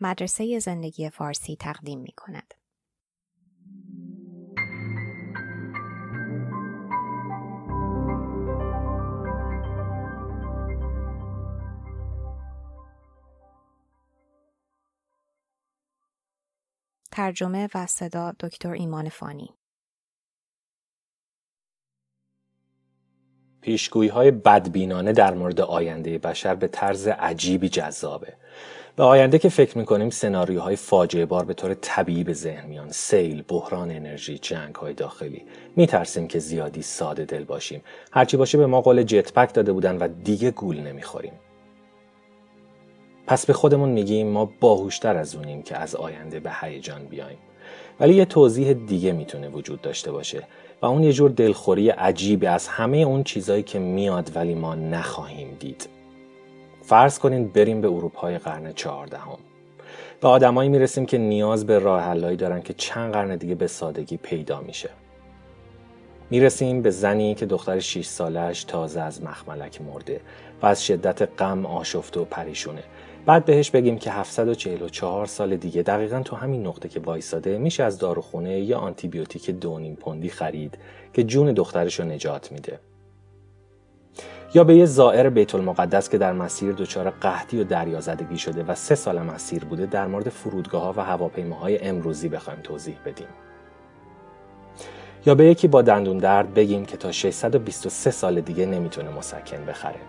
مدرسه زندگی فارسی تقدیم می کند. ترجمه و صدا دکتر ایمان فانی پیشگویی های بدبینانه در مورد آینده بشر به طرز عجیبی جذابه. به آینده که فکر می‌کنیم سناریوهای فاجعه بار به طور طبیعی به ذهن میان. سیل، بحران انرژی، جنگ های داخلی. میترسیم که زیادی ساده دل باشیم. هرچی باشه به ما قول جت پک داده بودن و دیگه گول نمی‌خوریم. پس به خودمون میگیم ما باهوشتر از اونیم که از آینده به هیجان بیایم. ولی یه توضیح دیگه می‌تونه وجود داشته باشه و اون یه جور دلخوری عجیبی از همه اون چیزایی که میاد ولی ما نخواهیم دید. فرض کنین بریم به اروپای قرن چهاردهم. به آدمایی می‌رسیم که نیاز به راه حلایی دارن که چند قرن دیگه به سادگی پیدا میشه. می‌رسیم به زنی که دختر 6 سالش تازه از مخملک مرده و از شدت غم آشفته و پریشونه. بعد بهش بگیم که 744 سال دیگه دقیقا تو همین نقطه که وایساده میشه از داروخونه یا آنتیبیوتیک دونیم پوندی خرید که جون دخترش رو نجات میده. یا به یه زائر بیت المقدس که در مسیر دچار قحطی و دریازدگی شده و سه سال مسیر بوده در مورد فرودگاه ها و هواپیماهای امروزی بخوایم توضیح بدیم. یا به یکی با دندون درد بگیم که تا 623 سال دیگه نمی‌تونه مسکن بخره.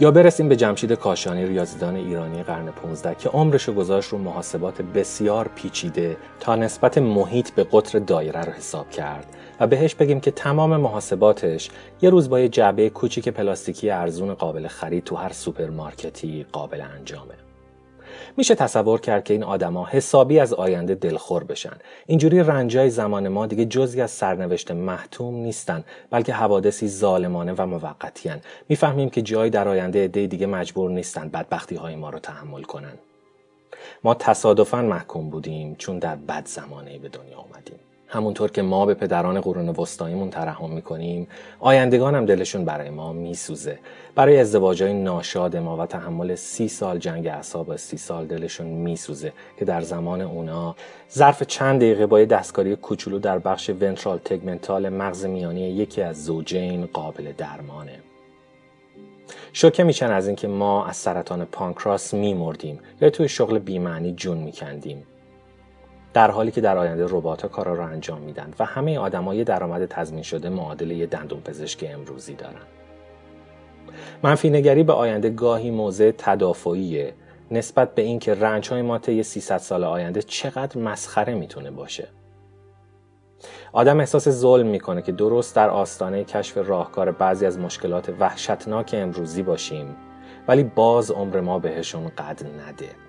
یا برسیم به جمشید کاشانی ریاضیدان ایرانی قرن 15 که عمرش گذاشت رو محاسبات بسیار پیچیده تا نسبت محیط به قطر دایره رو حساب کرد و بهش بگیم که تمام محاسباتش یه روز با یه جعبه کوچیک پلاستیکی ارزون قابل خرید تو هر سوپرمارکتی قابل انجامه. میشه تصور کرد که این آدما حسابی از آینده دلخور بشن. اینجوری رنجای زمان ما دیگه جزی از سرنوشت محتوم نیستن بلکه حوادثی ظالمانه و موقتی می‌فهمیم که جایی در آینده عده دیگه مجبور نیستن بدبختی های ما رو تحمل کنن. ما تصادفا محکوم بودیم چون در بد زمانه به دنیا آمدیم همونطور که ما به پدران قرون وسطاییمون ترحم می‌کنیم آیندگان هم دلشون برای ما میسوزه. برای ازدواجهای ناشاد ما و تحمل سی سال جنگ اعصاب سی سال دلشون میسوزه که در زمان اونا ظرف چند دقیقه با دستکاری کوچولو در بخش ونترال تگمنتال مغز میانی یکی از زوجین قابل درمانه. شوکه میشن از اینکه ما از سرطان پانکراس میمردیم یا توی شغل بیمعنی جون میکندیم. در حالی که در آینده ربات کارا رو انجام میدن و همه آدمای درآمد تضمین شده معادل یه دندون پزشک امروزی دارن. منفی نگری به آینده گاهی موضع تدافعیه نسبت به اینکه رنج های ما طی 300 سال آینده چقدر مسخره می‌تونه باشه. آدم احساس ظلم می‌کنه که درست در آستانه کشف راهکار بعضی از مشکلات وحشتناک امروزی باشیم ولی باز عمر ما بهشون قد نده.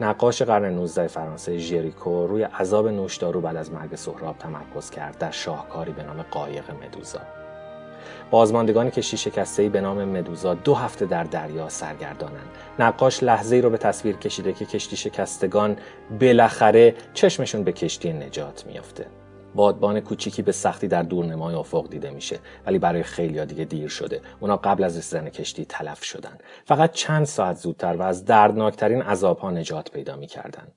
نقاش قرن 19 فرانسه ژریکو روی عذاب نوشدارو بعد از مرگ سهراب تمرکز کرد در شاهکاری به نام قایق مدوزا. بازماندگان کشتی شکسته به نام مدوزا دو هفته در دریا سرگردانند. نقاش لحظه ای رو به تصویر کشیده که کشتی شکستگان بالاخره چشمشون به کشتی نجات میافته. بادبان کوچیکی به سختی در دورنمای افق دیده میشه ولی برای خیلی دیگه دیر شده. اونا قبل از رسیدن کشتی تلف شدن. فقط چند ساعت زودتر و از دردناکترین عذابها نجات پیدا می‌کردن.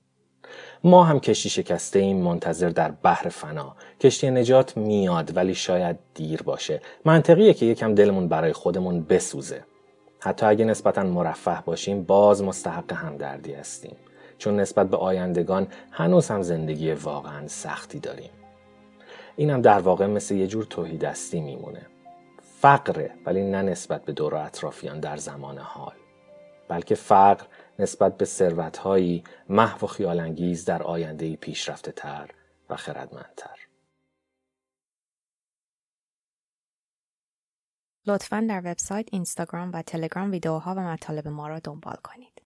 ما هم کشتی شکسته ایم منتظر در بحر فنا. کشتی نجات میاد ولی شاید دیر باشه. منطقیه که یکم دلمون برای خودمون بسوزه. حتی اگه نسبتا مرفه باشیم باز مستحق همدردی هستیم. چون نسبت به آیندگان هنوز هم زندگی واقعا سختی داریم. اینم در واقع مثل یه جور توهی دستی میمونه. فقره ولی نه نسبت به دور اطرافیان در زمان حال. بلکه فقر نسبت به ثروتهایی محو و خیالانگیز در آینده پیشرفته تر و خردمندتر. لطفا در وبسایت، اینستاگرام و تلگرام ویدیوها و مطالب ما را دنبال کنید.